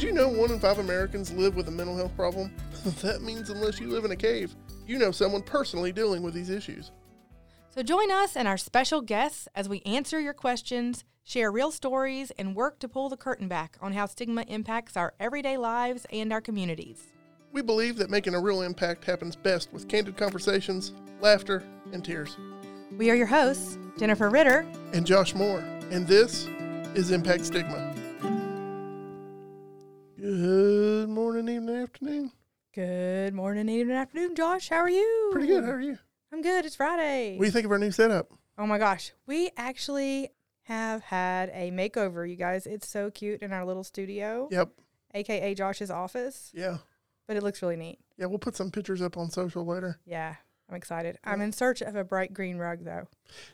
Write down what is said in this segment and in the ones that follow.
Did you know one in five Americans live with a mental health problem? that means unless you live in a cave, you know someone personally dealing with these issues. So join us and our special guests as we answer your questions, share real stories, and work to pull the curtain back on how stigma impacts our everyday lives and our communities. We believe that making a real impact happens best with candid conversations, laughter, and tears. We are your hosts, Jennifer Ritter. And Josh Moore. And this is Impact Stigma. Good morning, evening, afternoon. Good morning, evening, afternoon, Josh. How are you? Pretty good. How are you? I'm good. It's Friday. What do you think of our new setup? oh my gosh. We actually have had a makeover, you guys. It's so cute in our little studio, Yep. aka Josh's office, Yeah. but it looks really neat. Yeah, we'll put some pictures up on social later. Yeah, I'm excited. I'm in search of a bright green rug, though.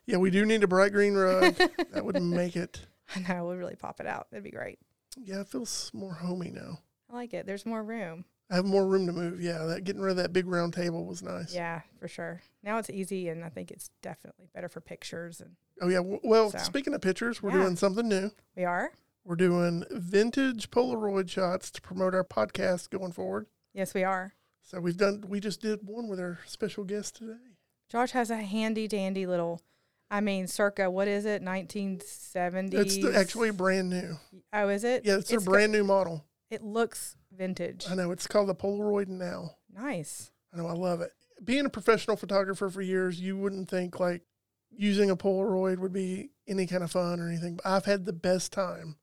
Yeah, we do need a bright green rug. that would make it. I know, we'll really pop it out. It'd be great. Yeah, it feels more homey now. I like it. There's more room. I have more room to move. Yeah, that getting rid of that big round table was nice. Yeah, for sure. Now it's easy, and I think it's definitely better for pictures. And Oh yeah. Well, So. speaking of pictures, we're Yeah. doing something new. we are. We're doing vintage Polaroid shots to promote our podcast going forward. Yes, we are. So we've done. We just did one with our special guest today. Josh has a handy dandy little. I mean, circa what is it? 1970? It's the- actually brand new. Oh, is it? Yeah, it's, a go- brand new model. It looks vintage. I know. It's called the Polaroid Now. Nice. I know. I love it. Being a professional photographer for years, you wouldn't think like using a Polaroid would be any kind of fun or anything. But I've had the best time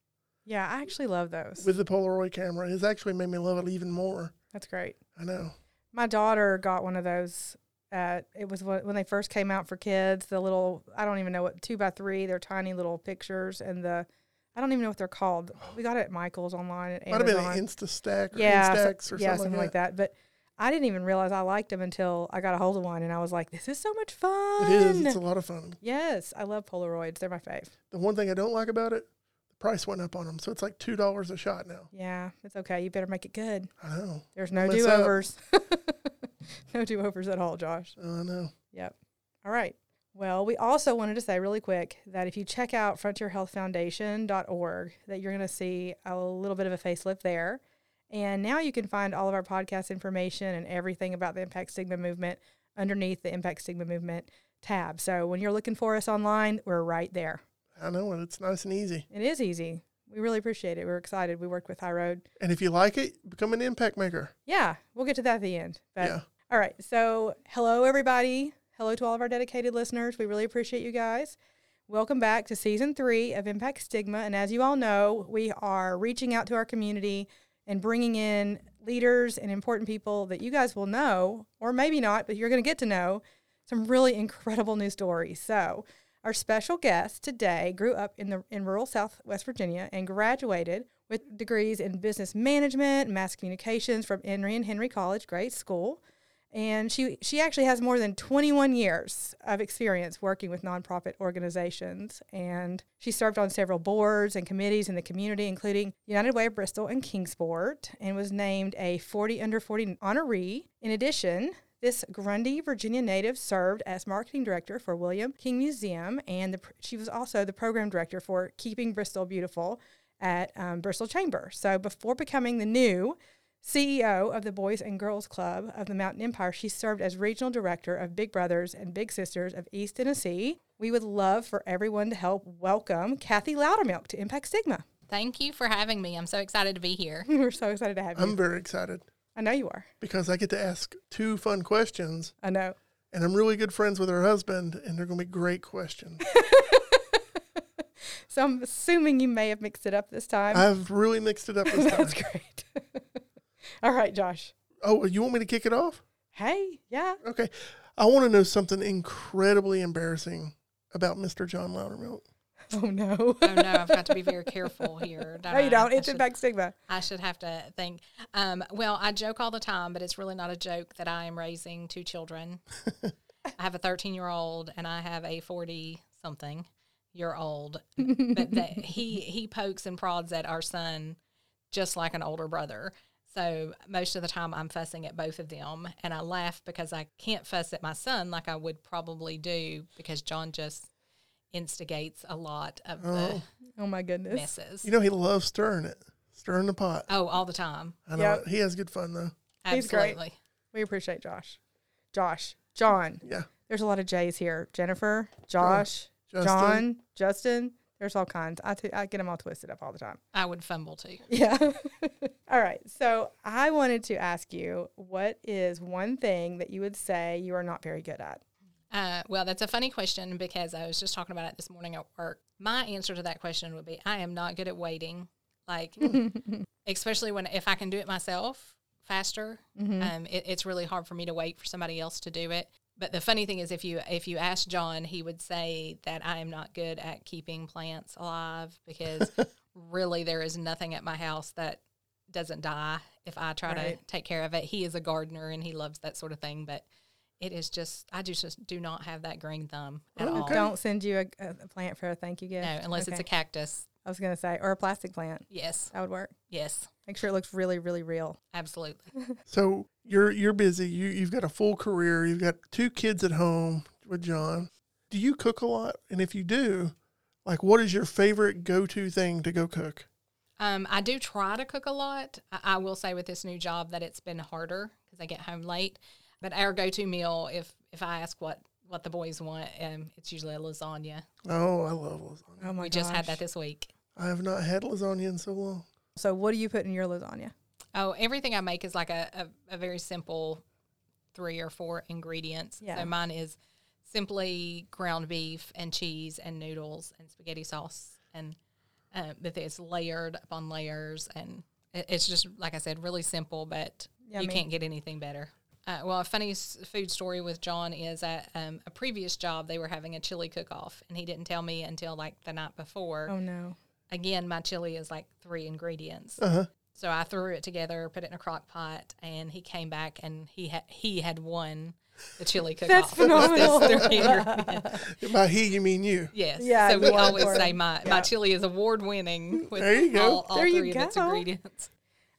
Yeah, I actually love those. with the Polaroid camera. It's actually made me love it even more. That's great. I know. My daughter got one of those. At, it was when they first came out for kids. The little I don't even know what two by three. They're tiny little pictures, and the I don't even know what they're called. We got it at Michael's online at Might have been Amazon. an Insta Stack or yeah, so- Instax or yeah, something, like that. But I didn't even realize I liked them until I got a hold of one, and I was like, "This is so much fun." It is. It's a lot of fun. yes, I love Polaroids. They're my fave. The one thing I don't like about it, the price went up on them, so it's like two dollars a shot now. Yeah, it's okay. You better make it good. I know. There's no do overs. no do overs at all, Josh. Oh, I know. Yep. All right. Well, we also wanted to say really quick that if you check out frontierhealthfoundation.org, that you're going to see a little bit of a facelift there. And now you can find all of our podcast information and everything about the Impact Stigma movement underneath the Impact Stigma movement tab. So when you're looking for us online, we're right there. I know, and it's nice and easy. It is easy. We really appreciate it. We're excited. We worked with High Road. And if you like it, become an impact maker. Yeah, we'll get to that at the end. But yeah. All right. So, hello, everybody. Hello to all of our dedicated listeners. We really appreciate you guys. Welcome back to season three of Impact Stigma. And as you all know, we are reaching out to our community and bringing in leaders and important people that you guys will know, or maybe not, but you're going to get to know some really incredible news stories. So, our special guest today grew up in the in rural Southwest Virginia and graduated with degrees in business management, mass communications from Emory and Henry College, great school. And she she actually has more than 21 years of experience working with nonprofit organizations. And she served on several boards and committees in the community, including United Way of Bristol and Kingsport, and was named a 40 under 40 honoree. In addition, this Grundy, Virginia native served as marketing director for William King Museum, and the, she was also the program director for Keeping Bristol Beautiful at um, Bristol Chamber. So before becoming the new CEO of the Boys and Girls Club of the Mountain Empire, she served as regional director of Big Brothers and Big Sisters of East Tennessee. We would love for everyone to help welcome Kathy Loudermilk to Impact Stigma. Thank you for having me. I'm so excited to be here. We're so excited to have you. I'm very excited I know you are. because I get to ask two fun questions, I know. and I'm really good friends with her husband, and they're going to be great questions. So I'm assuming you may have mixed it up this time. I've really mixed it up this time. That's great. All right, Josh. Oh, you want me to kick it off? Hey, yeah. Okay. I want to know something incredibly embarrassing about Mr. John Loudermilk. Oh no. Oh no, I've got to be very careful here. no, you don't. I It's should, Impact Stigma. I should have to think. Um, well, I joke all the time, but it's really not a joke that I am raising two children. I have a 13 year old and I have a 40 something year old. but that he he pokes and prods at our son just like an older brother. So most of the time I'm fussing at both of them and I laugh because I can't fuss at my son like I would probably do because John just instigates a lot of the oh. oh my goodness. messes. You know, he loves stirring it. Stirring the pot. Oh, all the time. I know. Yep. He has good fun though. He's great. Absolutely. We appreciate Josh. Josh. John. Yeah. There's a lot of J's here. Jennifer, Josh, Justin. John, Justin. There's all kinds. I, t- I get them all twisted up all the time. I would fumble too. Yeah. all right. So I wanted to ask you what is one thing that you would say you are not very good at? Uh, well, that's a funny question because I was just talking about it this morning at work. My answer to that question would be I am not good at waiting. Like, especially when if I can do it myself faster, um, it, it's really hard for me to wait for somebody else to do it. But the funny thing is, if you if you ask John, he would say that I am not good at keeping plants alive because really there is nothing at my house that doesn't die if I try Right. to take care of it. He is a gardener and he loves that sort of thing, but it is just I just, just do not have that green thumb at Oh, all. Don't send you a, a plant for a thank you gift. No, unless it's a cactus. I was going to say, or a plastic plant. Yes, That would work. yes, Make sure it looks really, really real. absolutely. So you're you're busy. You you've got a full career. You've got two kids at home with John. Do you cook a lot? And if you do, like what is your favorite go to thing to go cook? Um, I do try to cook a lot. I, I will say with this new job that it's been harder because I get home late. But our go-to meal, if if I ask what what the boys want, um, it's usually a lasagna. Oh, I love lasagna. Oh my we just had that this week. I have not had lasagna in so long. So, what do you put in your lasagna? Oh, everything I make is like a, a, a very simple three or four ingredients. Yeah. So mine is simply ground beef and cheese and noodles and spaghetti sauce. And uh, but it's layered upon layers. And it, it's just, like I said, really simple, but Yummy. you can't get anything better. Uh, well, a funny s- food story with John is at um, a previous job, they were having a chili cook off, and he didn't tell me until like the night before. Oh no. Again, my chili is like three ingredients. Uh huh. So I threw it together, put it in a crock pot, and he came back and he had he had won the chili cook That's off. phenomenal. By he, you mean you. yes. Yeah, So we always for it. say my, Yeah. my chili is award winning with There you go. all, all There you three of its go. ingredients.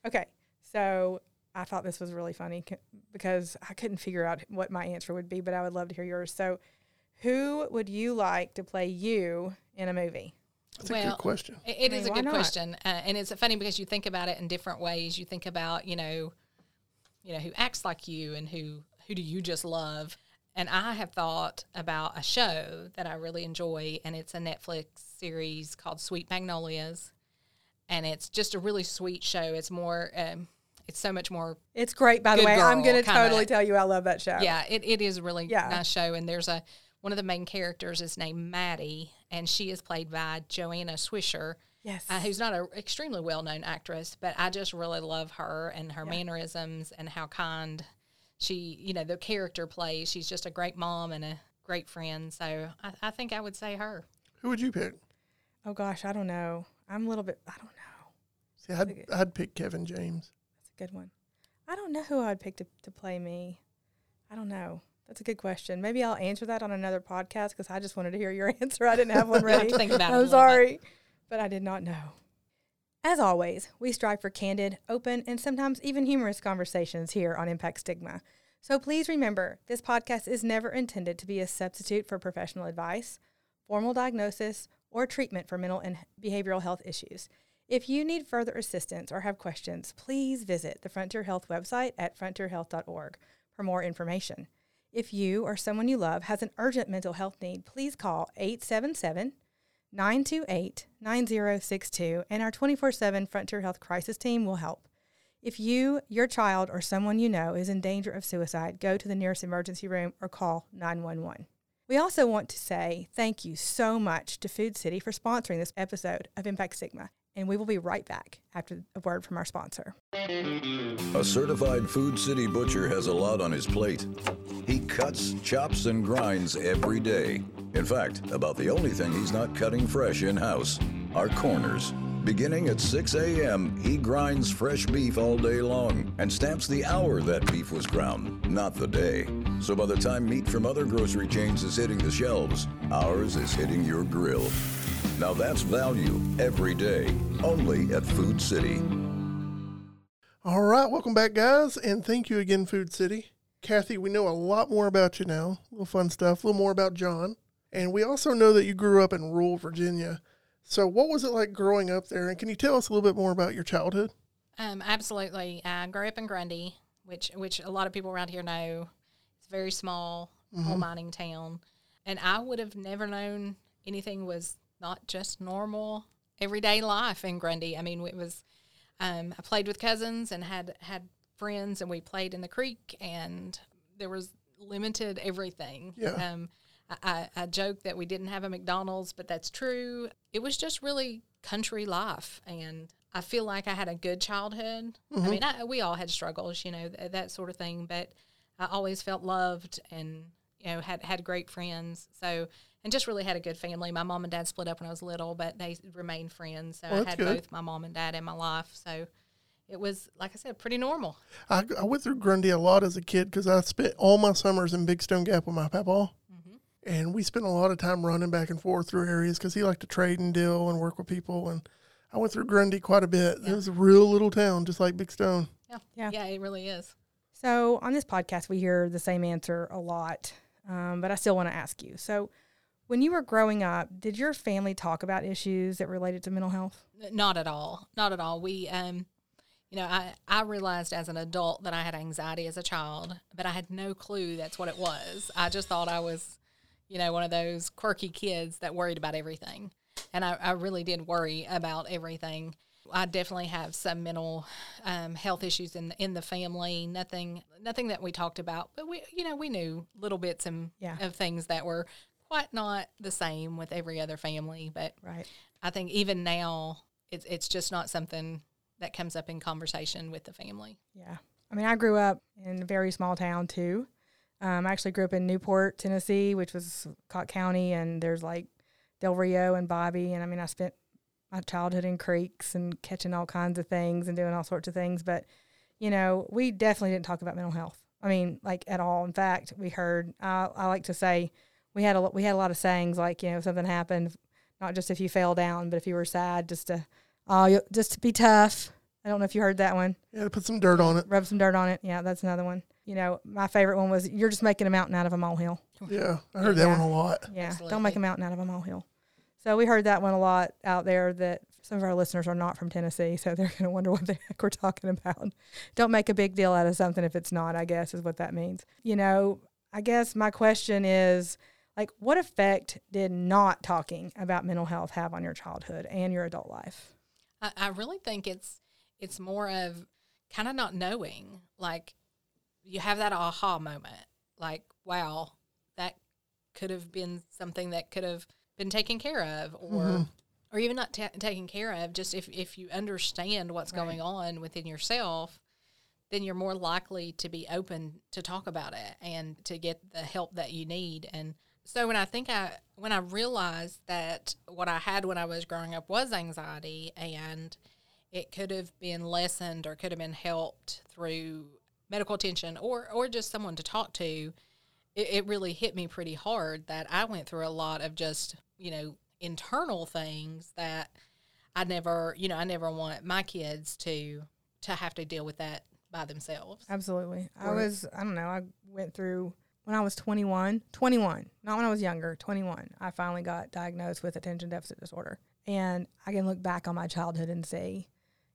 Okay. So, I thought this was really funny c- because I couldn't figure out what my answer would be, but I would love to hear yours. So, who would you like to play you in a movie? That's a Well, good question. It, it I is a good not? question, uh, and it's funny because you think about it in different ways. You think about you know, you know who acts like you and who who do you just love. And I have thought about a show that I really enjoy, and it's a Netflix series called Sweet Magnolias, and it's just a really sweet show. It's more, um, it's so much more It's great, by the way. I'm going to totally tell you I love that show. yeah, it, it is a really Yeah. nice show. And there's a one of the main characters is named Maddie, and she is played by Joanna Swisher, Yes. uh, who's not an extremely well known actress, but I just really love her and her mannerisms and how kind she, you know, the character plays. She's just a great mom and a great friend. So I, I think I would say her. Who would you pick? oh, gosh. I don't know. I'm a little bit, I don't know. See, I'd, I'd pick Kevin James. That's a good one. I don't know who I'd pick to, to play me. I don't know. That's a good question. Maybe I'll answer that on another podcast because I just wanted to hear your answer. I didn't have one ready. think about I'm little bit. sorry, but I did not know. As always, we strive for candid, open, and sometimes even humorous conversations here on Impact Stigma. So please remember, this podcast is never intended to be a substitute for professional advice, formal diagnosis, or treatment for mental and behavioral health issues. If you need further assistance or have questions, please visit the Frontier Health website at frontierhealth.org for more information. If you or someone you love has an urgent mental health need, please call 877 928 9062 and our 24 7 Frontier Health Crisis Team will help. If you, your child, or someone you know is in danger of suicide, go to the nearest emergency room or call 911. We also want to say thank you so much to Food City for sponsoring this episode of Impact Stigma, and we will be right back after a word from our sponsor. A certified Food City butcher has a lot on his plate. He cuts, chops, and grinds every day. In fact, about the only thing he's not cutting fresh in house are corners. Beginning at 6 a.m., he grinds fresh beef all day long and stamps the hour that beef was ground, not the day. So by the time meat from other grocery chains is hitting the shelves, ours is hitting your grill. Now that's value every day, only at Food City. All right, welcome back, guys, and thank you again, Food City. Kathy, we know a lot more about you now. A little fun stuff, a little more about John. And we also know that you grew up in rural Virginia. So, what was it like growing up there? And can you tell us a little bit more about your childhood? Um, absolutely. I grew up in Grundy, which which a lot of people around here know. It's a very small coal mining town, and I would have never known anything was not just normal everyday life in Grundy. I mean, it was. Um, I played with cousins and had had friends, and we played in the creek, and there was limited everything. Yeah. Um, I, I, joke that we didn't have a McDonald's, but that's true. It was just really country life, and I feel like I had a good childhood. I mean, I, we all had struggles, you know, th- that sort of thing, but I always felt loved and you know had had great friends. So and just really had a good family. My mom and dad split up when I was little, but they remained friends. So Well, I had good. both my mom and dad in my life. So it was, like I said, pretty normal. I, I went through Grundy a lot as a kid because I spent all my summers in Big Stone Gap with my papa. And we spent a lot of time running back and forth through areas because he liked to trade and deal and work with people. And I went through Grundy quite a bit. It was a real little town, just like Big Stone. Yeah, Yeah. yeah, it really is. So on this podcast, we hear the same answer a lot, um, but I still want to ask you. So, when you were growing up, did your family talk about issues that related to mental health? Not at all. Not at all. We, um, you know, I, I realized as an adult that I had anxiety as a child, but I had no clue that's what it was. I just thought I was, you know, one of those quirky kids that worried about everything. And I, I really did worry about everything. I definitely have some mental um, health issues in in the family. Nothing, nothing that we talked about, but we, you know, we knew little bits and Yeah. of things that were quite not the same with every other family. But Right. I think even now, it's it's just not something that comes up in conversation with the family. Yeah. I mean, I grew up in a very small town too. Um, I actually grew up in Newport, Tennessee, which was Cocke County, and there's like Del Rio and Bobby. And I mean, I spent my childhood in creeks and catching all kinds of things and doing all sorts of things. But, you know, we definitely didn't talk about mental health. I mean, like at all. In fact, we heard, I, I like to say, we had a we had a lot of sayings like, you know, if something happened, not just if you fell down, but if you were sad, just to, oh, you, just to be tough. I don't know if you heard that one Yeah, put some dirt on it. rub some dirt on it. Yeah, that's another one. You know, my favorite one was you're just making a mountain out of a molehill. Yeah, I heard that Yeah. one a lot. Yeah, don't make a mountain out of a molehill. So we heard that one a lot out there that some of our listeners are not from Tennessee, so they're going to wonder what the heck we're talking about. Don't make a big deal out of something if it's not, I guess is what that means. You know, I guess my question is like what effect did not talking about mental health have on your childhood and your adult life? I, I really think it's it's more of kind of not knowing. Like you have that aha moment, like wow, that could have been something that could have been taken care of, or mm-hmm. or even not ta taken care of. Just if if you understand what's going on within yourself, then you're more likely to be open to talk about it and to get the help that you need. And so when I think I when I realized that what I had when I was growing up was anxiety and it could have been lessened or could have been helped through medical attention or or just someone to talk to, it, it really hit me pretty hard that I went through a lot of just, you know, internal things that I never, you know, I never want my kids to to have to deal with that by themselves. Absolutely. I was, I don't know, I went through when I was 21, 21, not when I was younger, 21. I finally got diagnosed with attention deficit disorder. And I can look back on my childhood and see,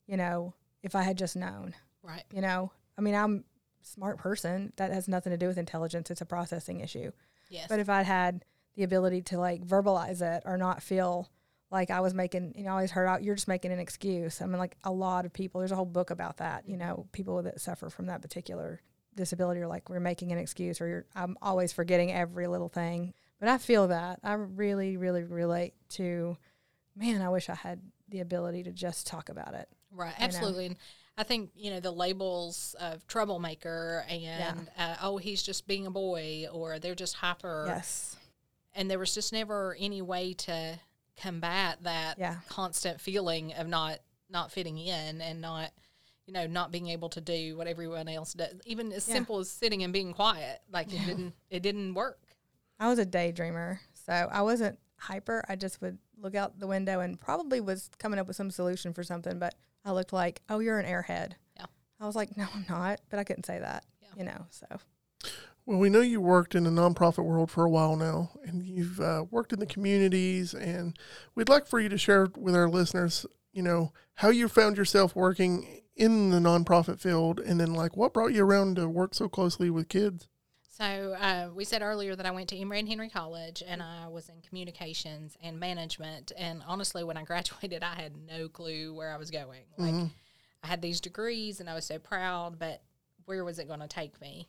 you know, if I had just known, Right. you know, I mean, I'm a smart person. That has nothing to do with intelligence. It's a processing issue. Yes. But if I'd had the ability to like verbalize it or not feel like I was making, you know, I always heard out, you're just making an excuse. I mean, like a lot of people, there's a whole book about that, you know, people that suffer from that particular disability are like, we're making an excuse or you're, I'm always forgetting every little thing. But I feel that. I really, really relate to, man, I wish I had the ability to just talk about it. Right, know? absolutely. And I think you know the labels of troublemaker and uh, oh he's just being a boy or they're just hyper. Yes. And there was just never any way to combat that Yeah. constant feeling of not not fitting in and not you know not being able to do what everyone else does. Even as Yeah. simple as sitting and being quiet, like it didn't it didn't work. I was a daydreamer, so I wasn't hyper. I just would look out the window and probably was coming up with some solution for something, but I looked like, "Oh, you're an airhead." Yeah. I was like, "No, I'm not," but I couldn't say that. Yeah. You know, so Well, we know you worked in the nonprofit world for a while now, and you've uh, worked in the communities, and we'd like for you to share with our listeners, you know, how you found yourself working in the nonprofit field, and then like what brought you around to work so closely with kids. So uh, we said earlier that I went to Emory and Henry College, and I was in communications and management. And honestly, when I graduated, I had no clue where I was going. Like I had these degrees, and I was so proud, but where was it going to take me?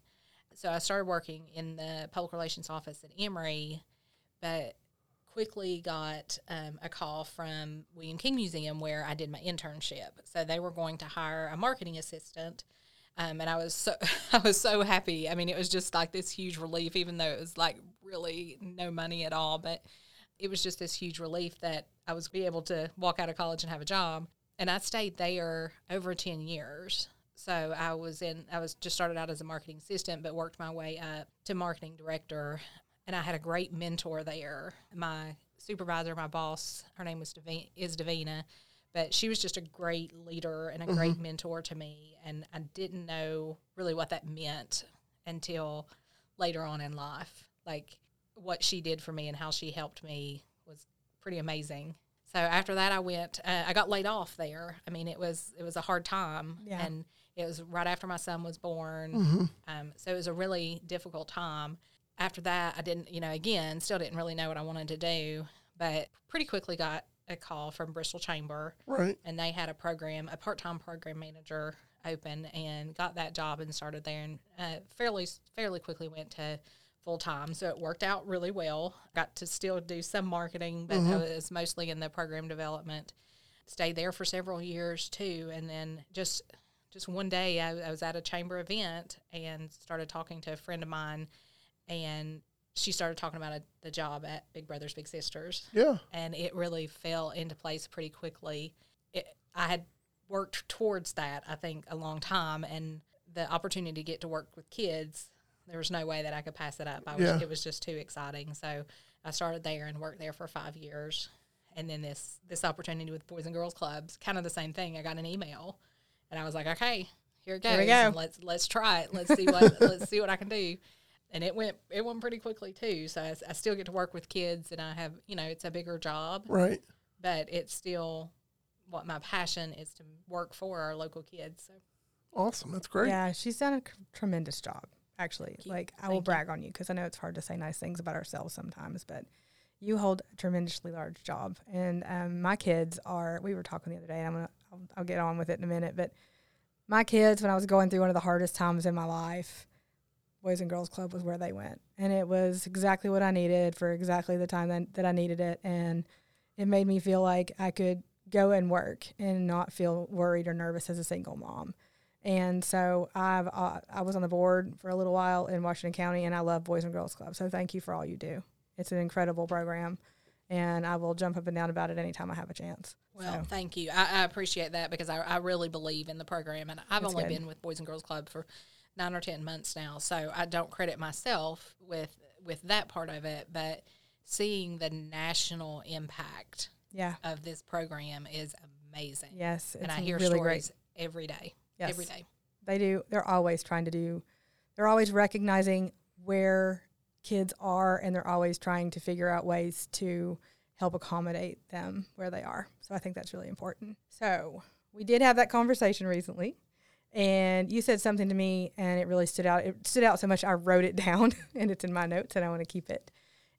So I started working in the public relations office at Emory, but quickly got um, a call from William King Museum where I did my internship. So they were going to hire a marketing assistant. Um, and I was so I was so happy. I mean, it was just like this huge relief, even though it was like really no money at all. But it was just this huge relief that I was be able to walk out of college and have a job. And I stayed there over ten years. So I was in I was just started out as a marketing assistant, but worked my way up to marketing director. And I had a great mentor there. My supervisor, my boss, her name was Davina, is Davina but she was just a great leader and a great mentor to me and i didn't know really what that meant until later on in life. Like what she did for me and how she helped me was pretty amazing. So after that i went uh, i got laid off there. I mean it was it was a hard time Yeah. and it was right after my son was born. Um, so it was a really difficult time after that i didn't you know again still didn't really know what i wanted to do but pretty quickly got a call from bristol chamber Right. and they had a program, a part-time program manager open, and got that job and started there, and uh, fairly fairly quickly went to full time. So it worked out really well. Got to still do some marketing, but I was mostly in the program development. Stayed there for several years too, and then just just one day I, I was at a chamber event and started talking to a friend of mine, and she started talking about a, the job at Big Brothers Big Sisters Yeah. and it really fell into place pretty quickly. It, I had worked towards that, I think, a long time, and the opportunity to get to work with kids, there was no way that I could pass it up. I was, Yeah. It was just too exciting. So I started there and worked there for five years, and then this this opportunity with Boys and Girls Clubs, kind of the same thing. I got an email, and I was like, okay, here it goes. Here we go. let's let's try it. Let's see what let's see what I can do and it went it went pretty quickly too. So I, I still get to work with kids, and I have you know it's a bigger job, Right. but it's still what my passion is to work for our local kids. So Awesome. That's great. Yeah, she's done a c- tremendous job. Actually, you. like I will Thank you. brag on you because I know it's hard to say nice things about ourselves sometimes, but you hold a tremendously large job. And um, my kids are. We were talking the other day, and I'm gonna. I'll, I'll get on with it in a minute, but my kids, when I was going through one of the hardest times in my life, Boys and Girls Club was where they went, and it was exactly what I needed for exactly the time that, that I needed it, and it made me feel like I could go and work and not feel worried or nervous as a single mom. And so I've uh, I was on the board for a little while in Washington County, and I love Boys and Girls Club. So thank you for all you do. It's an incredible program, and I will jump up and down about it anytime I have a chance. well, So, thank you. I, I appreciate that because I, I really believe in the program, and I've That's only good. been with Boys and Girls Club for nine or ten months now, so I don't credit myself with with that part of it, but seeing the national impact yeah, of this program is amazing. yes, it's and I hear really stories great. every day. Yes. Every day. They do. They're always trying to do. They're always recognizing where kids are, and they're always trying to figure out ways to help accommodate them where they are. So I think that's really important. So we did have that conversation recently, and you said something to me, and it really stood out. It stood out so much I wrote it down, and it's in my notes, and I want to keep it.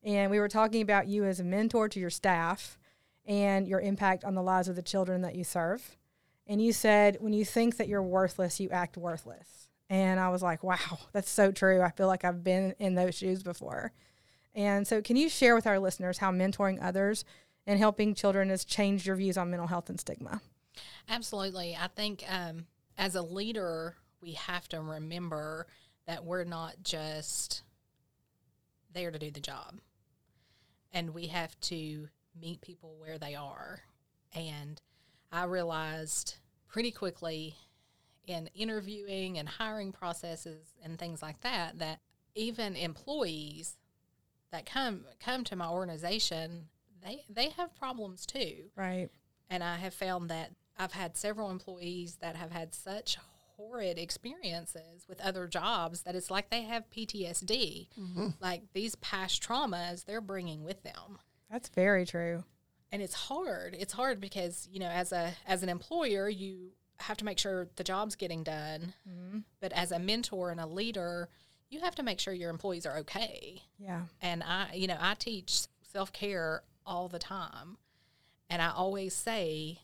And we were talking about you as a mentor to your staff and your impact on the lives of the children that you serve. And you said, when you think that you're worthless, you act worthless. And I was like, wow, that's so true. I feel like I've been in those shoes before. And so, can you share with our listeners how mentoring others and helping children has changed your views on mental health and stigma? Absolutely. I think um, as a leader, we have to remember that we're not just there to do the job. And we have to meet people where they are. And I realized pretty quickly in interviewing and hiring processes and things like that that even employees that come come to my organization they they have problems too Right. and I have found that I've had several employees that have had such horrid experiences with other jobs that it's like they have PTSD. Mm-hmm. Like these past traumas they're bringing with them. That's very true. And it's hard. It's hard because, you know, as a as an employer, you have to make sure the job's getting done. Mm-hmm. But as a mentor and a leader, you have to make sure your employees are okay Yeah. and I, you know, I teach self care all the time, and I always say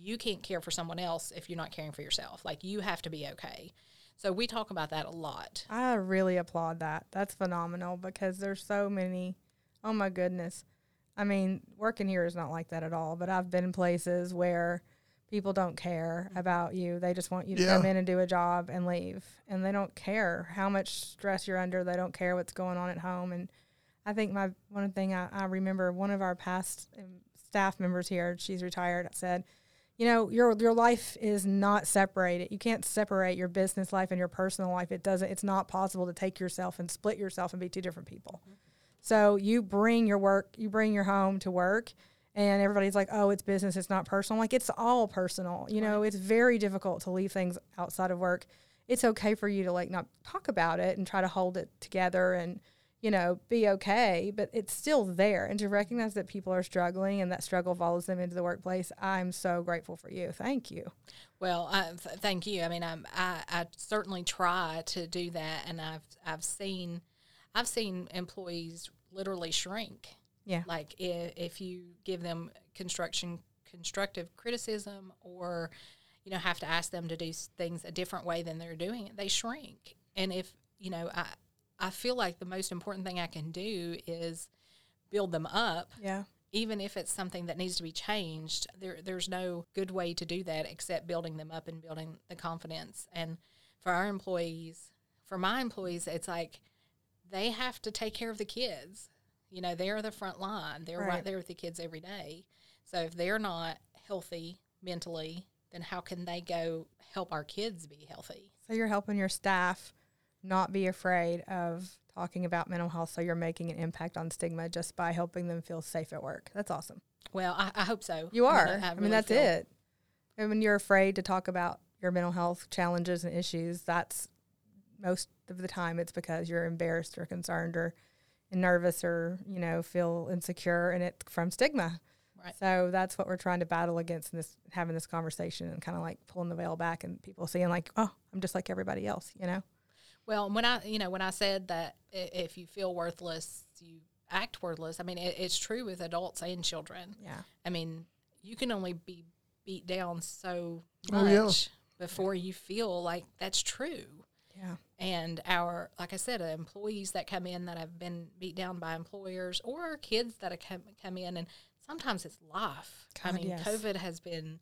you can't care for someone else if you're not caring for yourself. Like you have to be okay. So we talk about that a lot. I really applaud that. That's phenomenal because there's so many. Oh my goodness. I mean, working here is not like that at all, but I've been in places where people don't care about you. They just want you to Yeah. come in and do a job and leave. And they don't care how much stress you're under. They don't care what's going on at home. And I think my one thing I, I remember one of our past um, staff members here, she's retired, said, you know, your your life is not separated. You can't separate your business life and your personal life. It doesn't. It's not possible to take yourself and split yourself and be two different people. Mm-hmm. So you bring your work, you bring your home to work, and everybody's like, "Oh, it's business. It's not personal." Like it's all personal. You know, it's very difficult to leave things outside of work. It's okay for you to like not talk about it and try to hold it together and you know be okay, but it's still there. And to recognize that people are struggling and that struggle follows them into the workplace, I'm so grateful for you. Thank you. Well, I, th- thank you. I mean, I'm, I I certainly try to do that, and I've I've seen I've seen employees literally shrink. Yeah. Like if, if you give them construction constructive criticism or you know have to ask them to do things a different way than they're doing it, they shrink. And if you know, I I feel like the most important thing I can do is build them up Yeah. even if it's something that needs to be changed, there there's no good way to do that except building them up and building the confidence. And for our employees, for my employees, it's like they have to take care of the kids. You know, they're the front line. They're right, Right. there with the kids every day. So if they're not healthy mentally, then how can they go help our kids be healthy? So you're helping your staff not be afraid of talking about mental health. So you're making an impact on stigma just by helping them feel safe at work. That's awesome. Well, I, I hope so. You I are. mean, I, mean, that's feel- it. And when you're afraid to talk about your mental health challenges and issues, that's most of the time it's because you're embarrassed or concerned or nervous or you know feel insecure, and it from stigma. Right. So that's what we're trying to battle against in this having this conversation and kind of like pulling the veil back and people seeing like, oh, I'm just like everybody else, you know. Well, when I, you know, when I said that if you feel worthless, you act worthless. I mean, it, it's true with adults and children. Yeah. I mean, you can only be beat down so Oh, much yeah. before you feel like that's true. Yeah. And our, like I said, uh, employees that come in that have been beat down by employers or kids that have come, come in, and sometimes it's life. I mean, yes. COVID has been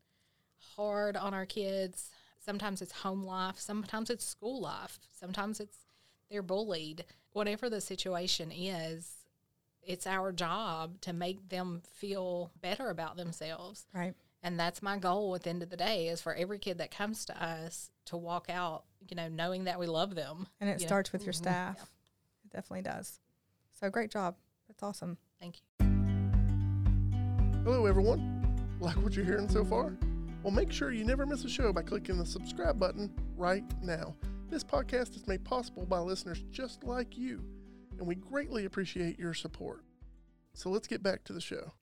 hard on our kids. Sometimes it's home life. Sometimes it's school life. Sometimes it's they're bullied. Whatever the situation is, it's our job to make them feel better about themselves. Right. And that's my goal at the end of the day is for every kid that comes to us to walk out, you know, knowing that we love them. And it you know. starts with your Mhm. staff. Yeah. It definitely does. So great job. That's awesome. Thank you. Hello, everyone. Like what you're hearing so far? Well, make sure you never miss a show by clicking the subscribe button right now. This podcast is made possible by listeners just like you, and we greatly appreciate your support. So let's get back to the show.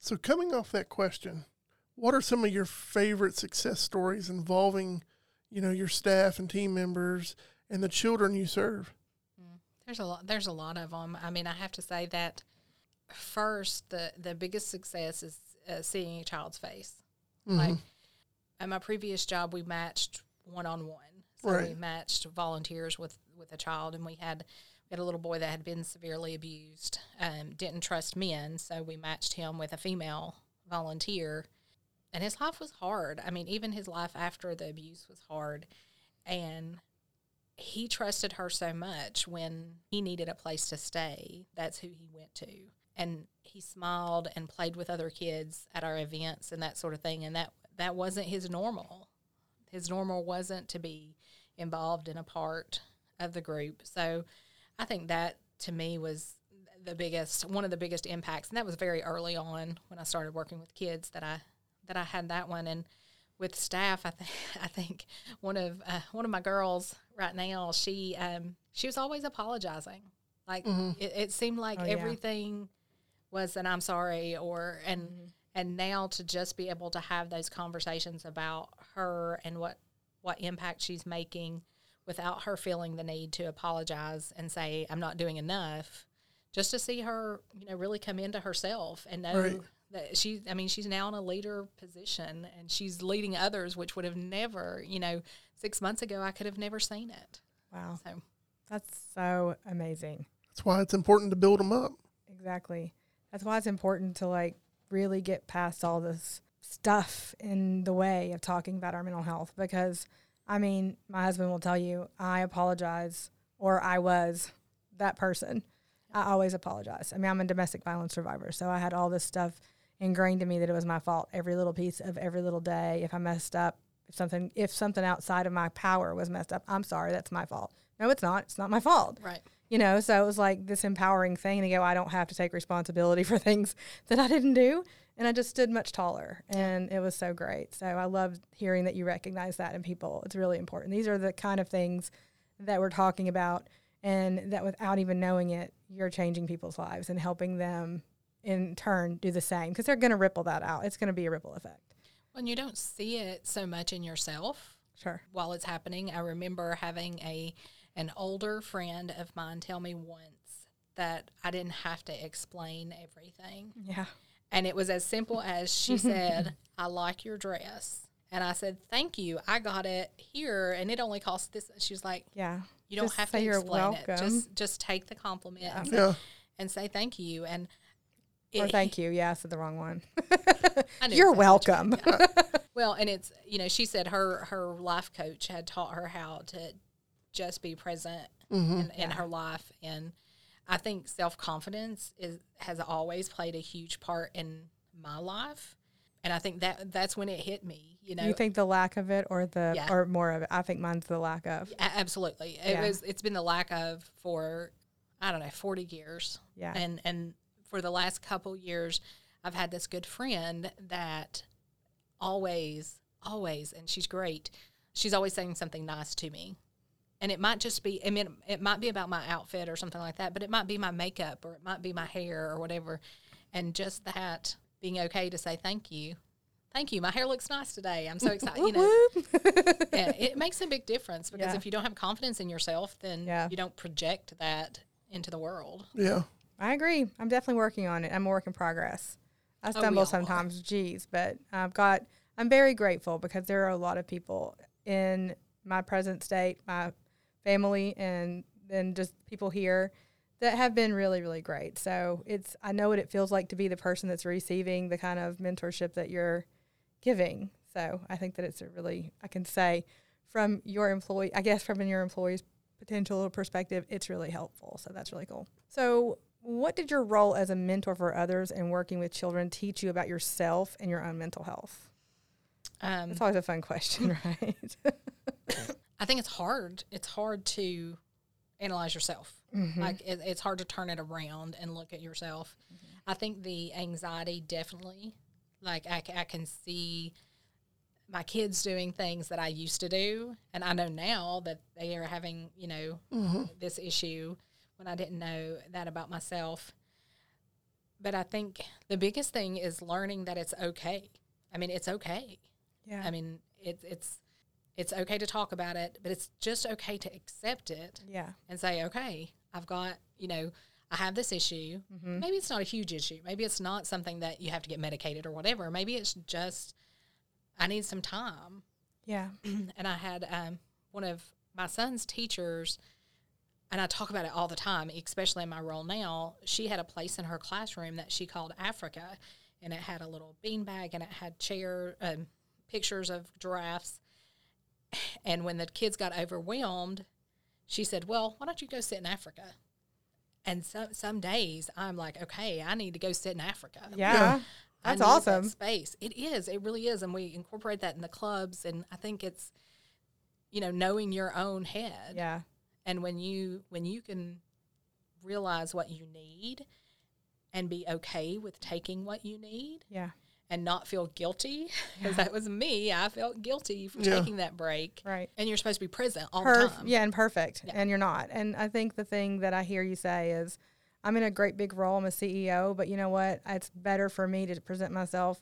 So, coming off that question, what are some of your favorite success stories involving, you know, your staff and team members and the children you serve? There's a lot. There's a lot of them. I mean, I have to say that first, the the biggest success is uh, seeing a child's face. Like at my previous job, we matched one on one. So we matched volunteers with with a child, and we had we had a little boy that had been severely abused. Um, didn't trust men, so we matched him with a female volunteer, and his life was hard. I mean, even his life after the abuse was hard, and he trusted her so much when he needed a place to stay. That's who he went to. And he smiled and played with other kids at our events and that sort of thing. And that, that wasn't his normal. His normal wasn't to be involved in a part of the group. So I think that to me was the biggest, one of the biggest impacts. And that was very early on when I started working with kids that I, that I had that one. And with staff, I think I think one of uh, one of my girls right now, she um, she was always apologizing. Like it, it seemed like Oh, yeah. everything was an I'm sorry or and and now to just be able to have those conversations about her and what what impact she's making without her feeling the need to apologize and say I'm not doing enough just to see her you know really come into herself and know Right. that she I mean she's now in a leader position and she's leading others which would have never you know 6 months ago I could have never seen it Wow. so That's so amazing. That's why it's important to build them up. Exactly. That's why it's important to like really get past all this stuff in the way of talking about our mental health because I mean, my husband will tell you, I apologize or I was that person. I always apologize. I mean, I'm a domestic violence survivor, so I had all this stuff ingrained in me that it was my fault every little piece of every little day. If I messed up, if something if something outside of my power was messed up, I'm sorry, that's my fault. No, it's not. It's not my fault right you know so it was like this empowering thing to go i don't have to take responsibility for things that i didn't do and i just stood much taller and it was so great. So i love hearing that you recognize that in people. It's really important. These are the kind of things that we're talking about and that without even knowing it you're changing people's lives and helping them in turn do the same because they're going to ripple that out. It's going to be a ripple effect. When you don't see it so much in yourself sure. while it's happening. I remember having a an older friend of mine tell me once that I didn't have to explain everything. yeah And it was as simple as she said, I like your dress. And I said, Thank you. I got it here and it only cost this she was like, yeah You don't Just have to explain it. Just just take the compliment and, say, Yeah. and say thank you. And or thank you yeah i said the wrong one you're exactly what welcome Well, and it's you know she said her her life coach had taught her how to just be present mm-hmm. in, in her life, and I think self confidence is has always played a huge part in my life, and I think that that's when it hit me. You know, you think the lack of it or the Yeah. or more of it i think mine's the lack of A- absolutely, it Yeah. was it's been the lack of for I don't know forty years, Yeah. and and for the last couple years, I've had this good friend that always, always, and she's great. She's always saying something nice to me. And it might just be, I mean, it might be about my outfit or something like that, but it might be my makeup or it might be my hair or whatever. And just that being okay to say thank you. Thank you. My hair looks nice today. I'm so excited. You know, yeah, it makes a big difference because Yeah. if you don't have confidence in yourself, then Yeah. you don't project that into the world. Yeah. I agree. I'm definitely working on it. I'm a work in progress. I oh, stumble all are. sometimes, geez, but I've got. I'm very grateful because there are a lot of people in my present state, my family, and then just people here that have been really, really great. So it's. I know what it feels like to be the person that's receiving the kind of mentorship that you're giving. So I think that it's a really. I can say from your employee, I guess from your employee's potential perspective, it's really helpful. So that's really cool. So, what did your role as a mentor for others and working with children teach you about yourself and your own mental health? Um, That's always a fun question, right? I think it's hard. It's hard to analyze yourself. Mm-hmm. Like it, it's hard to turn it around and look at yourself. I think the anxiety definitely, like I, I can see my kids doing things that I used to do, and I know now that they are having, you know, this issue when I didn't know that about myself. But I think the biggest thing is learning that it's okay. I mean, it's okay. yeah. I mean, it's it's it's okay to talk about it, but it's just okay to accept it yeah. and say, okay, I've got, you know, I have this issue. Mm-hmm. Maybe it's not a huge issue. Maybe it's not something that you have to get medicated or whatever. Maybe it's just I need some time. Yeah. and I had um, one of my son's teachers, and I talk about it all the time, especially in my role now. She had a place in her classroom that she called Africa, and it had a little beanbag and it had chair um, pictures of giraffes. And when the kids got overwhelmed, she said, "Well, why don't you go sit in Africa?" And some some days I'm like, "Okay, I need to go sit in Africa." Yeah. I That's need that awesome. space. It is. It really is. And we incorporate that in the clubs. And I think it's, you know, knowing your own head. Yeah. And when you when you can realize what you need and be okay with taking what you need Yeah. And not feel guilty because that was me. I felt guilty for Yeah. taking that break. Right. And you're supposed to be present all the time. yeah, and perfect, and you're not. And I think the thing that I hear you say is, I'm in a great big role. I'm a CEO, but you know what? It's better for me to present myself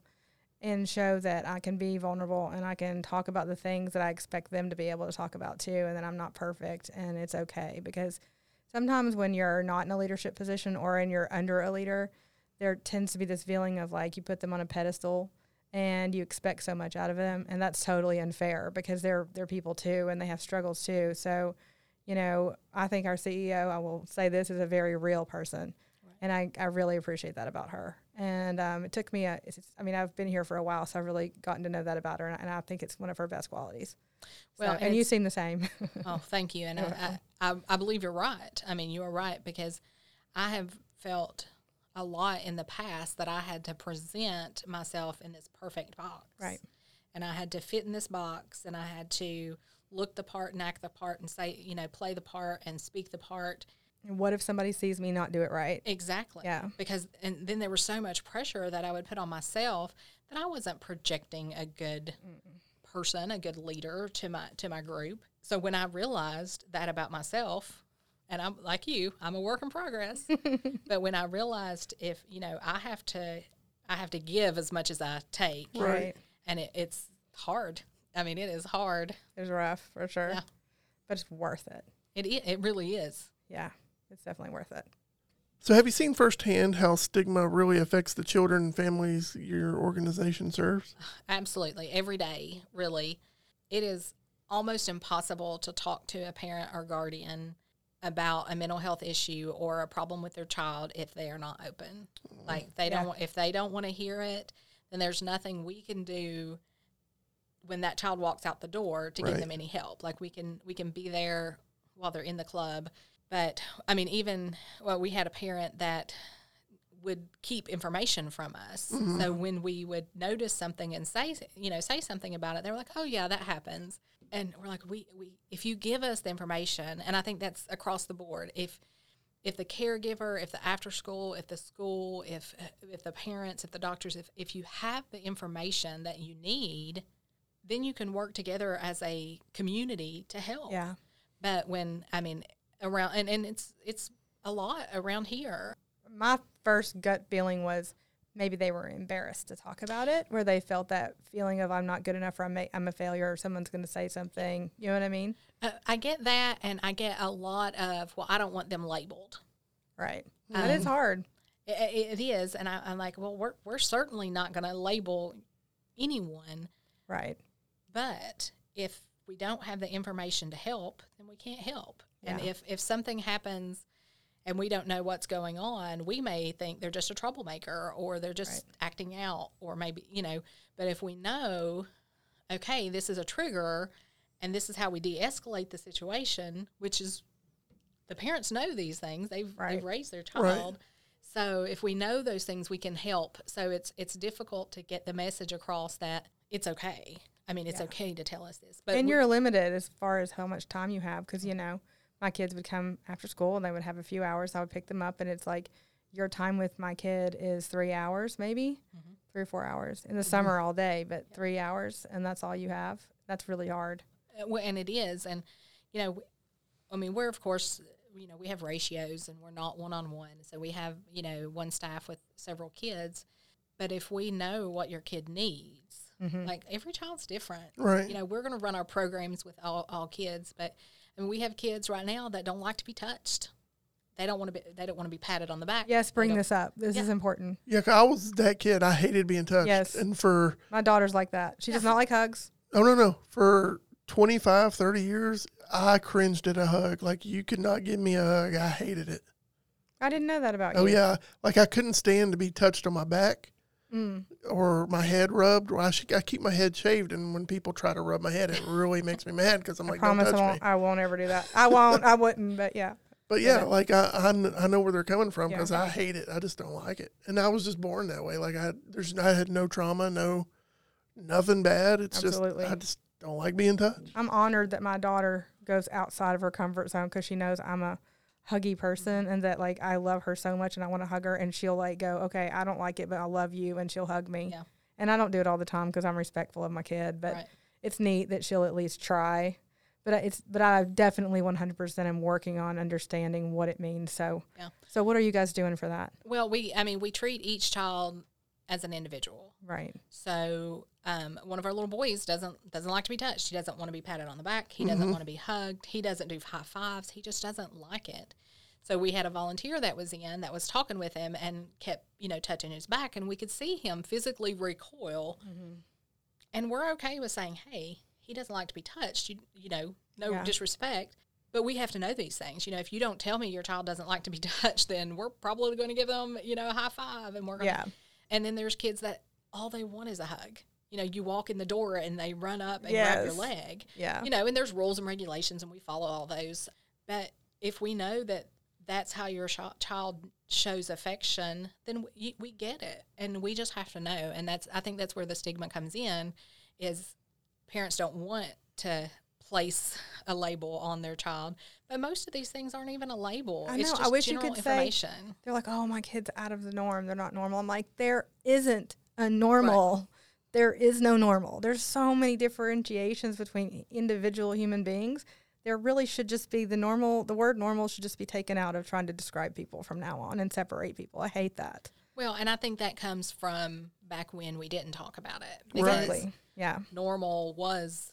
and show that I can be vulnerable and I can talk about the things that I expect them to be able to talk about too, and that I'm not perfect and it's okay because sometimes when you're not in a leadership position or and you're under a leader, there tends to be this feeling of like you put them on a pedestal and you expect so much out of them and that's totally unfair because they're they're people too and they have struggles too. So, you know, I think our CEO, I will say this is a very real person. And I, I really appreciate that about her. And um, it took me, a, it's, I mean, I've been here for a while, so I've really gotten to know that about her. And I, and I think it's one of her best qualities. Well, Well, and and you seem the same. Oh, thank you. And I, I, I believe you're right. I mean, you are right because I have felt a lot in the past that I had to present myself in this perfect box. Right. And I had to fit in this box and I had to look the part and act the part and say, you know, play the part and speak the part. And what if somebody sees me not do it right? Exactly. Yeah. Because, and then there was so much pressure that I would put on myself that I wasn't projecting a good person, a good leader to my to my group. So when I realized that about myself, and I'm like you, I'm a work in progress. but when I realized if you know I have to, I have to give as much as I take, Right. and it, it's hard. I mean, it is hard. It was rough for sure. Yeah. But it's worth it. It it really is. Yeah. It's definitely worth it. So, have you seen firsthand how stigma really affects the children and families your organization serves? Absolutely. Every day, really. It is almost impossible to talk to a parent or guardian about a mental health issue or a problem with their child if they are not open. Like they Yeah. don't if they don't want to hear it, then there's nothing we can do when that child walks out the door to Right. give them any help. Like we can we can be there while they're in the club. But I mean even well we had a parent that would keep information from us. Mm-hmm. So when we would notice something and say, you know, say something about it, they were like, "Oh yeah, that happens." And we're like, "We we if you give us the information, and I think that's across the board. If if the caregiver, if the after school, if the school, if if the parents, if the doctors, if if you have the information that you need, then you can work together as a community to help. Yeah. But when I mean around and, and it's it's a lot around here. My first gut feeling was maybe they were embarrassed to talk about it, where they felt that feeling of I'm not good enough or I'm, a, I'm a failure or someone's going to say something. You know what I mean? Uh, I get that, and I get a lot of, well, I don't want them labeled. Right. That is hard. I- I- it is, and I, I'm like, well, we're we're certainly not going to label anyone, Right. but if we don't have the information to help, then we can't help. And if if something happens and we don't know what's going on, we may think they're just a troublemaker or they're just acting out or maybe, you know, but if we know, okay, this is a trigger and this is how we de-escalate the situation, which is the parents know these things. They've Right. they've raised their Right. child. So if we know those things, we can help. So it's it's difficult to get the message across that it's okay. I mean, it's okay to tell us this, but and we- you're limited as far as how much time you have because you know my kids would come after school and they would have a few hours i would pick them up and it's like your time with my kid is three hours maybe Mm-hmm. three or four hours in the summer all day but three hours and that's all you have that's really hard Uh, well, and it is, and you know, I mean, we're of course, you know, we have ratios, and we're not one on one, so we have you know one staff with several kids. But if we know what your kid needs, like every child's different, Right. You know, we're going to run our programs with all, all kids, but I mean, we have kids right now that don't like to be touched. They don't want to be. They don't want to be patted on the back. yes bring this up this is Yeah. important Yeah, 'cause I was that kid. I hated being touched. Yes. And for, my daughter's like that she does not like hugs oh, no, no. For 25, 30 years, I cringed at a hug. Like, you could not give me a hug. I hated it. i didn't know that about oh, you. Oh, yeah. Like, I couldn't stand to be touched on my back mm. or my head rubbed. Or I, sh- I keep my head shaved, and when people try to rub my head, it really makes me mad because I'm i like, don't promise touch I won't, I won't ever do that i won't i wouldn't but yeah But yeah, like I, I, I know where they're coming from Yeah. because I hate it. I just don't like it, and I was just born that way. Like I, there's, I had no trauma, no, nothing bad. It's Absolutely. just I just don't like being touched. I'm honored that my daughter goes outside of her comfort zone because she knows I'm a huggy person mm-hmm. and that like I love her so much and I want to hug her and she'll like go, okay, I don't like it, but I love you, and she'll hug me. Yeah. And I don't do it all the time because I'm respectful of my kid, but Right. it's neat that she'll at least try. But it's but I definitely 100% am working on understanding what it means. So Yeah. so what are you guys doing for that? Well, we, I mean, we treat each child as an individual. Right. So um, one of our little boys doesn't doesn't like to be touched. He doesn't want to be patted on the back. He doesn't want to be hugged. He doesn't do high fives. He just doesn't like it. So we had a volunteer that was in that was talking with him and kept you know touching his back, and we could see him physically recoil. And we're okay with saying, "Hey, he doesn't like to be touched." You you know, no Yeah. disrespect. But we have to know these things. You know, if you don't tell me your child doesn't like to be touched, then we're probably going to give them, you know, a high five, and we're going to Yeah. And then there's kids that all they want is a hug. You know, you walk in the door and they run up and grab your leg. Yeah. You know, and there's rules and regulations and we follow all those. But if we know that that's how your sh- child shows affection, then we, we get it. And we just have to know. And that's, I think that's where the stigma comes in is parents don't want to place a label on their child. But most of these things aren't even a label. I It's know. I wish you could say- They're like, "Oh, my kid's out of the norm. They're not normal." I'm like, "There isn't a normal. There is no normal. There's so many differentiations between individual human beings. There really should just be the normal. The word normal should just be taken out of trying to describe people from now on and separate people. I hate that. Well, and I think that comes from back when we didn't talk about it. Because Exactly. Yeah. normal was,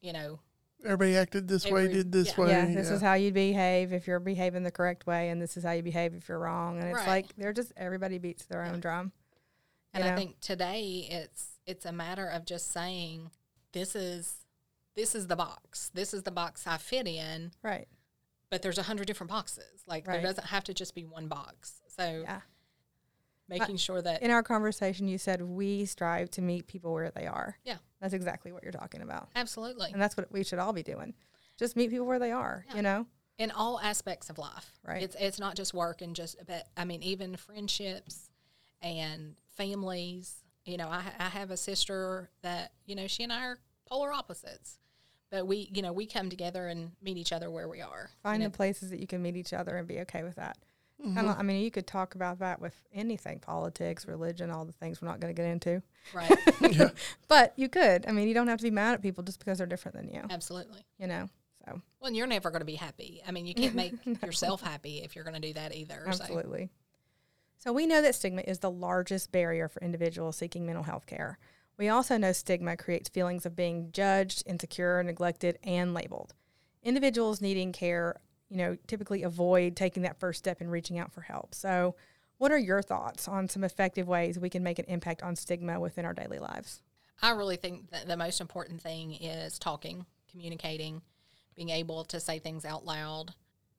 you know, Everybody acted this way, did this yeah. way. yeah, this is how you behave if you're behaving the correct way, and this is how you behave if you're wrong. And it's Right. like they're just everybody beats their own drum. and you I think today it's it's a matter of just saying this is this is the box. This is the box I fit in, Right. but there's a hundred different boxes. Like Right. there doesn't have to just be one box. So Yeah. making sure that In our conversation, you said we strive to meet people where they are. Yeah. That's exactly what you're talking about. absolutely And that's what we should all be doing. Just meet people where they are, Yeah. you know? in all aspects of life. Right. It's it's not just work and just but I mean even friendships and families. You know, I I have a sister that you know she and I are polar opposites, but we you know we come together and meet each other where we are. Find you the places that you can meet each other and be okay with that. Kinda- mm-hmm. I mean, you could talk about that with anything politics, religion, all the things we're not going to get into. right? yeah. But you could. I mean, you don't have to be mad at people just because they're different than you, Absolutely. you know? So, Well, and you're never going to be happy. I mean, you can't make yourself happy if you're going to do that either. So. Absolutely. So we know that stigma is the largest barrier for individuals seeking mental health care. We also know stigma creates feelings of being judged, insecure, neglected, and labeled. Individuals needing care, you know, typically avoid taking that first step and reaching out for help. So, what are your thoughts on some effective ways we can make an impact on stigma within our daily lives? I really think that the most important thing is talking, communicating, being able to say things out loud.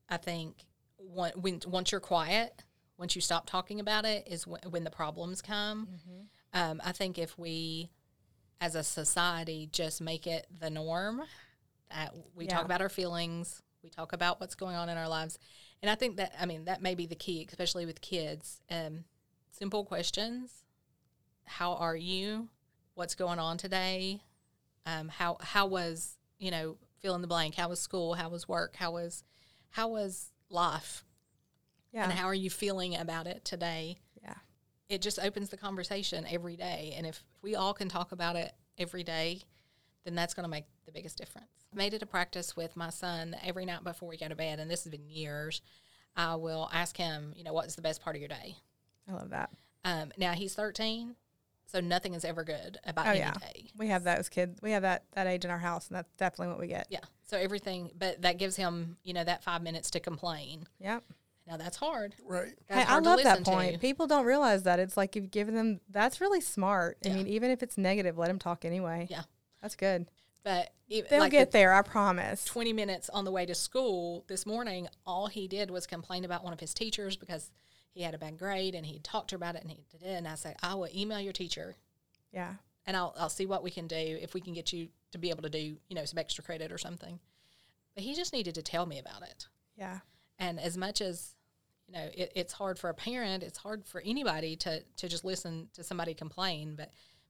I think when, when once you're quiet, once you stop talking about it, is when, when the problems come. Um, I think if we, as a society, just make it the norm that we Yeah. talk about our feelings, we talk about what's going on in our lives, and I think that I mean that may be the key, especially with kids. Um, simple questions: How are you? What's going on today? Um, how how was you know fill in the blank? How was school? How was work? How was how was life? Yeah. And how are you feeling about it today? yeah. it just opens the conversation every day. And if we all can talk about it every day, then that's going to make the biggest difference. Made it a practice with my son every night before we go to bed, and this has been years. I will ask him, you know, what's the best part of your day? I love that. Um, now he's 13, so nothing is ever good about Oh, any yeah. day. We have those kids. We have that, that age in our house, and that's definitely what we get. Yeah. So everything, but that gives him, you know, that five minutes to complain. Yep. Now that's hard. Right. That's Hey, I hard to love that listen point. to. People don't realize that. It's like you've given them, that's really smart. I mean, even if it's negative, let them talk anyway. Yeah. That's good. But even, They'll like the get there, I promise. 20 minutes on the way to school this morning, all he did was complain about one of his teachers because he had a bad grade and he talked to her about it and he did it. And I said, I will email your teacher Yeah. and I'll, I'll see what we can do if we can get you to be able to do, you know, some extra credit or something. But he just needed to tell me about it. Yeah. And as much as, you know, it, it's hard for a parent, it's hard for anybody to, to just listen to somebody complain. But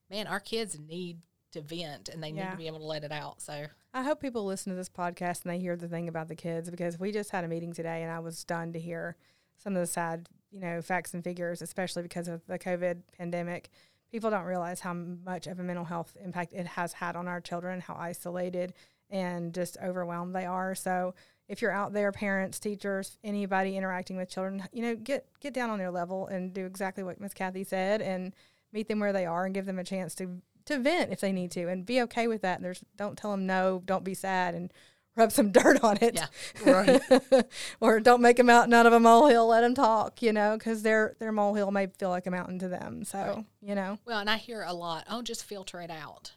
man, our kids need to vent and they need to be able to let it out. So, I hope people listen to this podcast and they hear the thing about the kids because we just had a meeting today and I was stunned to hear some of the sad, you know, facts and figures, especially because of the COVID pandemic. people don't realize how much of a mental health impact it has had on our children, how isolated and just overwhelmed they are. So if you're out there, parents, teachers, anybody interacting with children, you know, get get down on their level and do exactly what Miss Kathy said and meet them where they are and give them a chance to to vent if they need to and be okay with that. And there's don't tell them no, don't be sad and rub some dirt on it. Yeah. Right. or don't make a mountain out of a molehill. Let them talk, you know, because their their molehill may feel like a mountain to them. So Right. you know, Well, and I hear a lot, oh, just filter it out.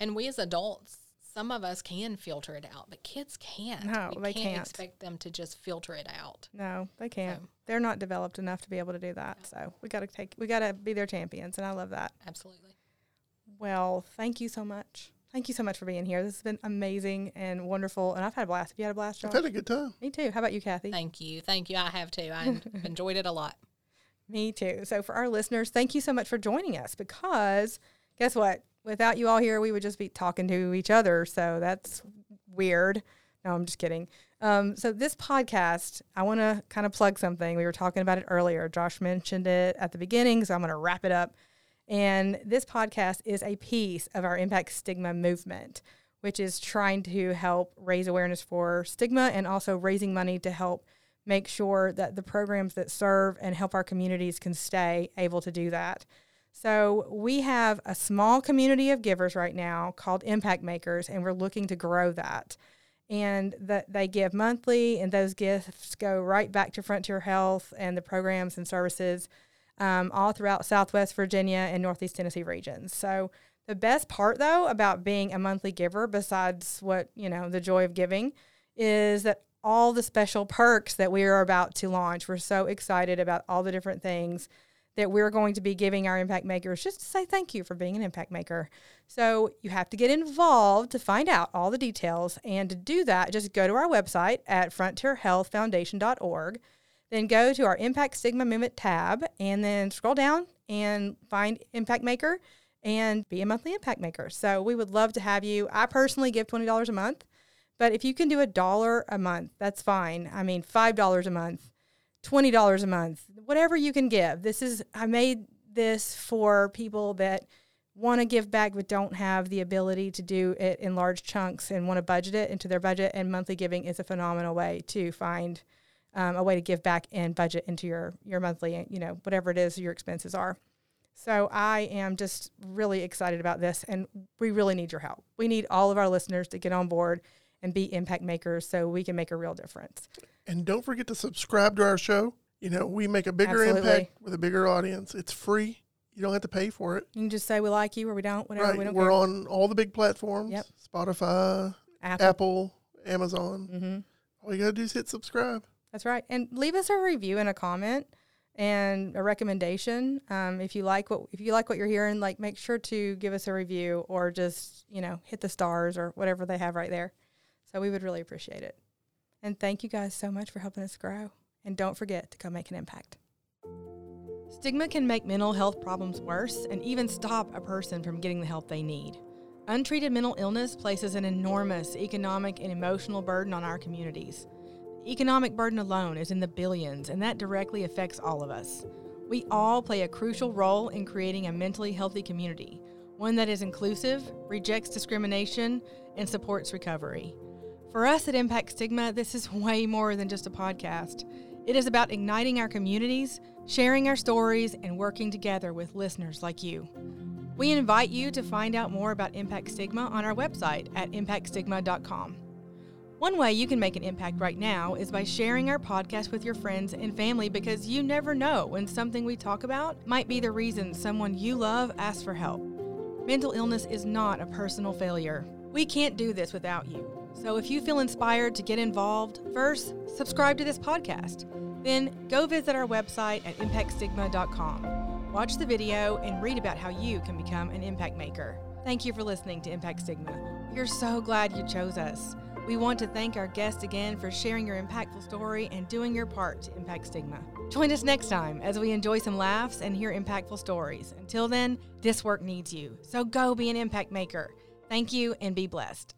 And we as adults, some of us can filter it out, but kids can't. No, we they can't, can't. expect them to just filter it out. no, they can't. So- They're not developed enough to be able to do that. So we got to take we got to be their champions, and I love that. Absolutely. Well, thank you so much. Thank you so much for being here. This has been amazing and wonderful, and I've had a blast. Have you had a blast, I've Josh? had a good time. Me too. How about you, Kathy? Thank you. Thank you. I have too. I enjoyed it a lot. Me too. So for our listeners, thank you so much for joining us because guess what? Without you all here, we would just be talking to each other. So that's weird. No, I'm just kidding. Um, so this podcast, I want to kind of plug something. We were talking about it earlier. Josh mentioned it at the beginning, so I'm going to wrap it up. And this podcast is a piece of our Impact Stigma movement, which is trying to help raise awareness for stigma and also raising money to help make sure that the programs that serve and help our communities can stay able to do that. So we have a small community of givers right now called Impact Makers, and we're looking to grow that. And that they give monthly, and those gifts go right back to Frontier Health and the programs and services um, all throughout Southwest Virginia and Northeast Tennessee regions. So the best part, though, about being a monthly giver, besides what you know, the joy of giving, is that all the special perks that we are about to launch. We're so excited about all the different things that we're going to be giving our impact makers just to say thank you for being an impact maker. So you have to get involved to find out all the details. And to do that, just go to our website at frontierhealthfoundation.org. Then go to our Impact Stigma Movement tab and then scroll down and find Impact Maker and be a monthly impact maker. So we would love to have you. I personally give $20 a month, but if you can do a dollar a month, that's fine. I mean, $5 a month, $20 a month, whatever you can give. This is, I made this for people that want to give back but don't have the ability to do it in large chunks and want to budget it into their budget. And monthly giving is a phenomenal way to find um, a way to give back and budget into your your monthly, you know, whatever it is your expenses are. So I am just really excited about this, and we really need your help. We need all of our listeners to get on board and be impact makers, so we can make a real difference. And don't forget to subscribe to our show. You know, we make a bigger Absolutely. impact with a bigger audience. It's free. You don't have to pay for it. You can just say we like you or we don't, whatever. right. We don't We're care. on all the big platforms. Yep. Spotify, Apple. Apple, Amazon. hmm All you gotta do is hit subscribe. That's right. And leave us a review and a comment and a recommendation. Um, if you like what if you like what you're hearing, like make sure to give us a review or just you know hit the stars or whatever they have right there. So we would really appreciate it. And thank you guys so much for helping us grow. And don't forget to go make an impact. Stigma can make mental health problems worse and even stop a person from getting the help they need. Untreated mental illness places an enormous economic and emotional burden on our communities. Economic burden alone is in the billions, and that directly affects all of us. We all play a crucial role in creating a mentally healthy community, one that is inclusive, rejects discrimination, and supports recovery. For us at Impact Stigma, this is way more than just a podcast. It is about igniting our communities, sharing our stories, and working together with listeners like you. We invite you to find out more about Impact Stigma on our website at impactstigma.com. One way you can make an impact right now is by sharing our podcast with your friends and family because you never know when something we talk about might be the reason someone you love asks for help. Mental illness is not a personal failure. We can't do this without you. So if you feel inspired to get involved, first, subscribe to this podcast. Then go visit our website at impactstigma.com. Watch the video and read about how you can become an impact maker. Thank you for listening to Impact Stigma. We're so glad you chose us. We want to thank our guest again for sharing your impactful story and doing your part to impact stigma. Join us next time as we enjoy some laughs and hear impactful stories. Until then, this work needs you. So go be an impact maker. Thank you and be blessed.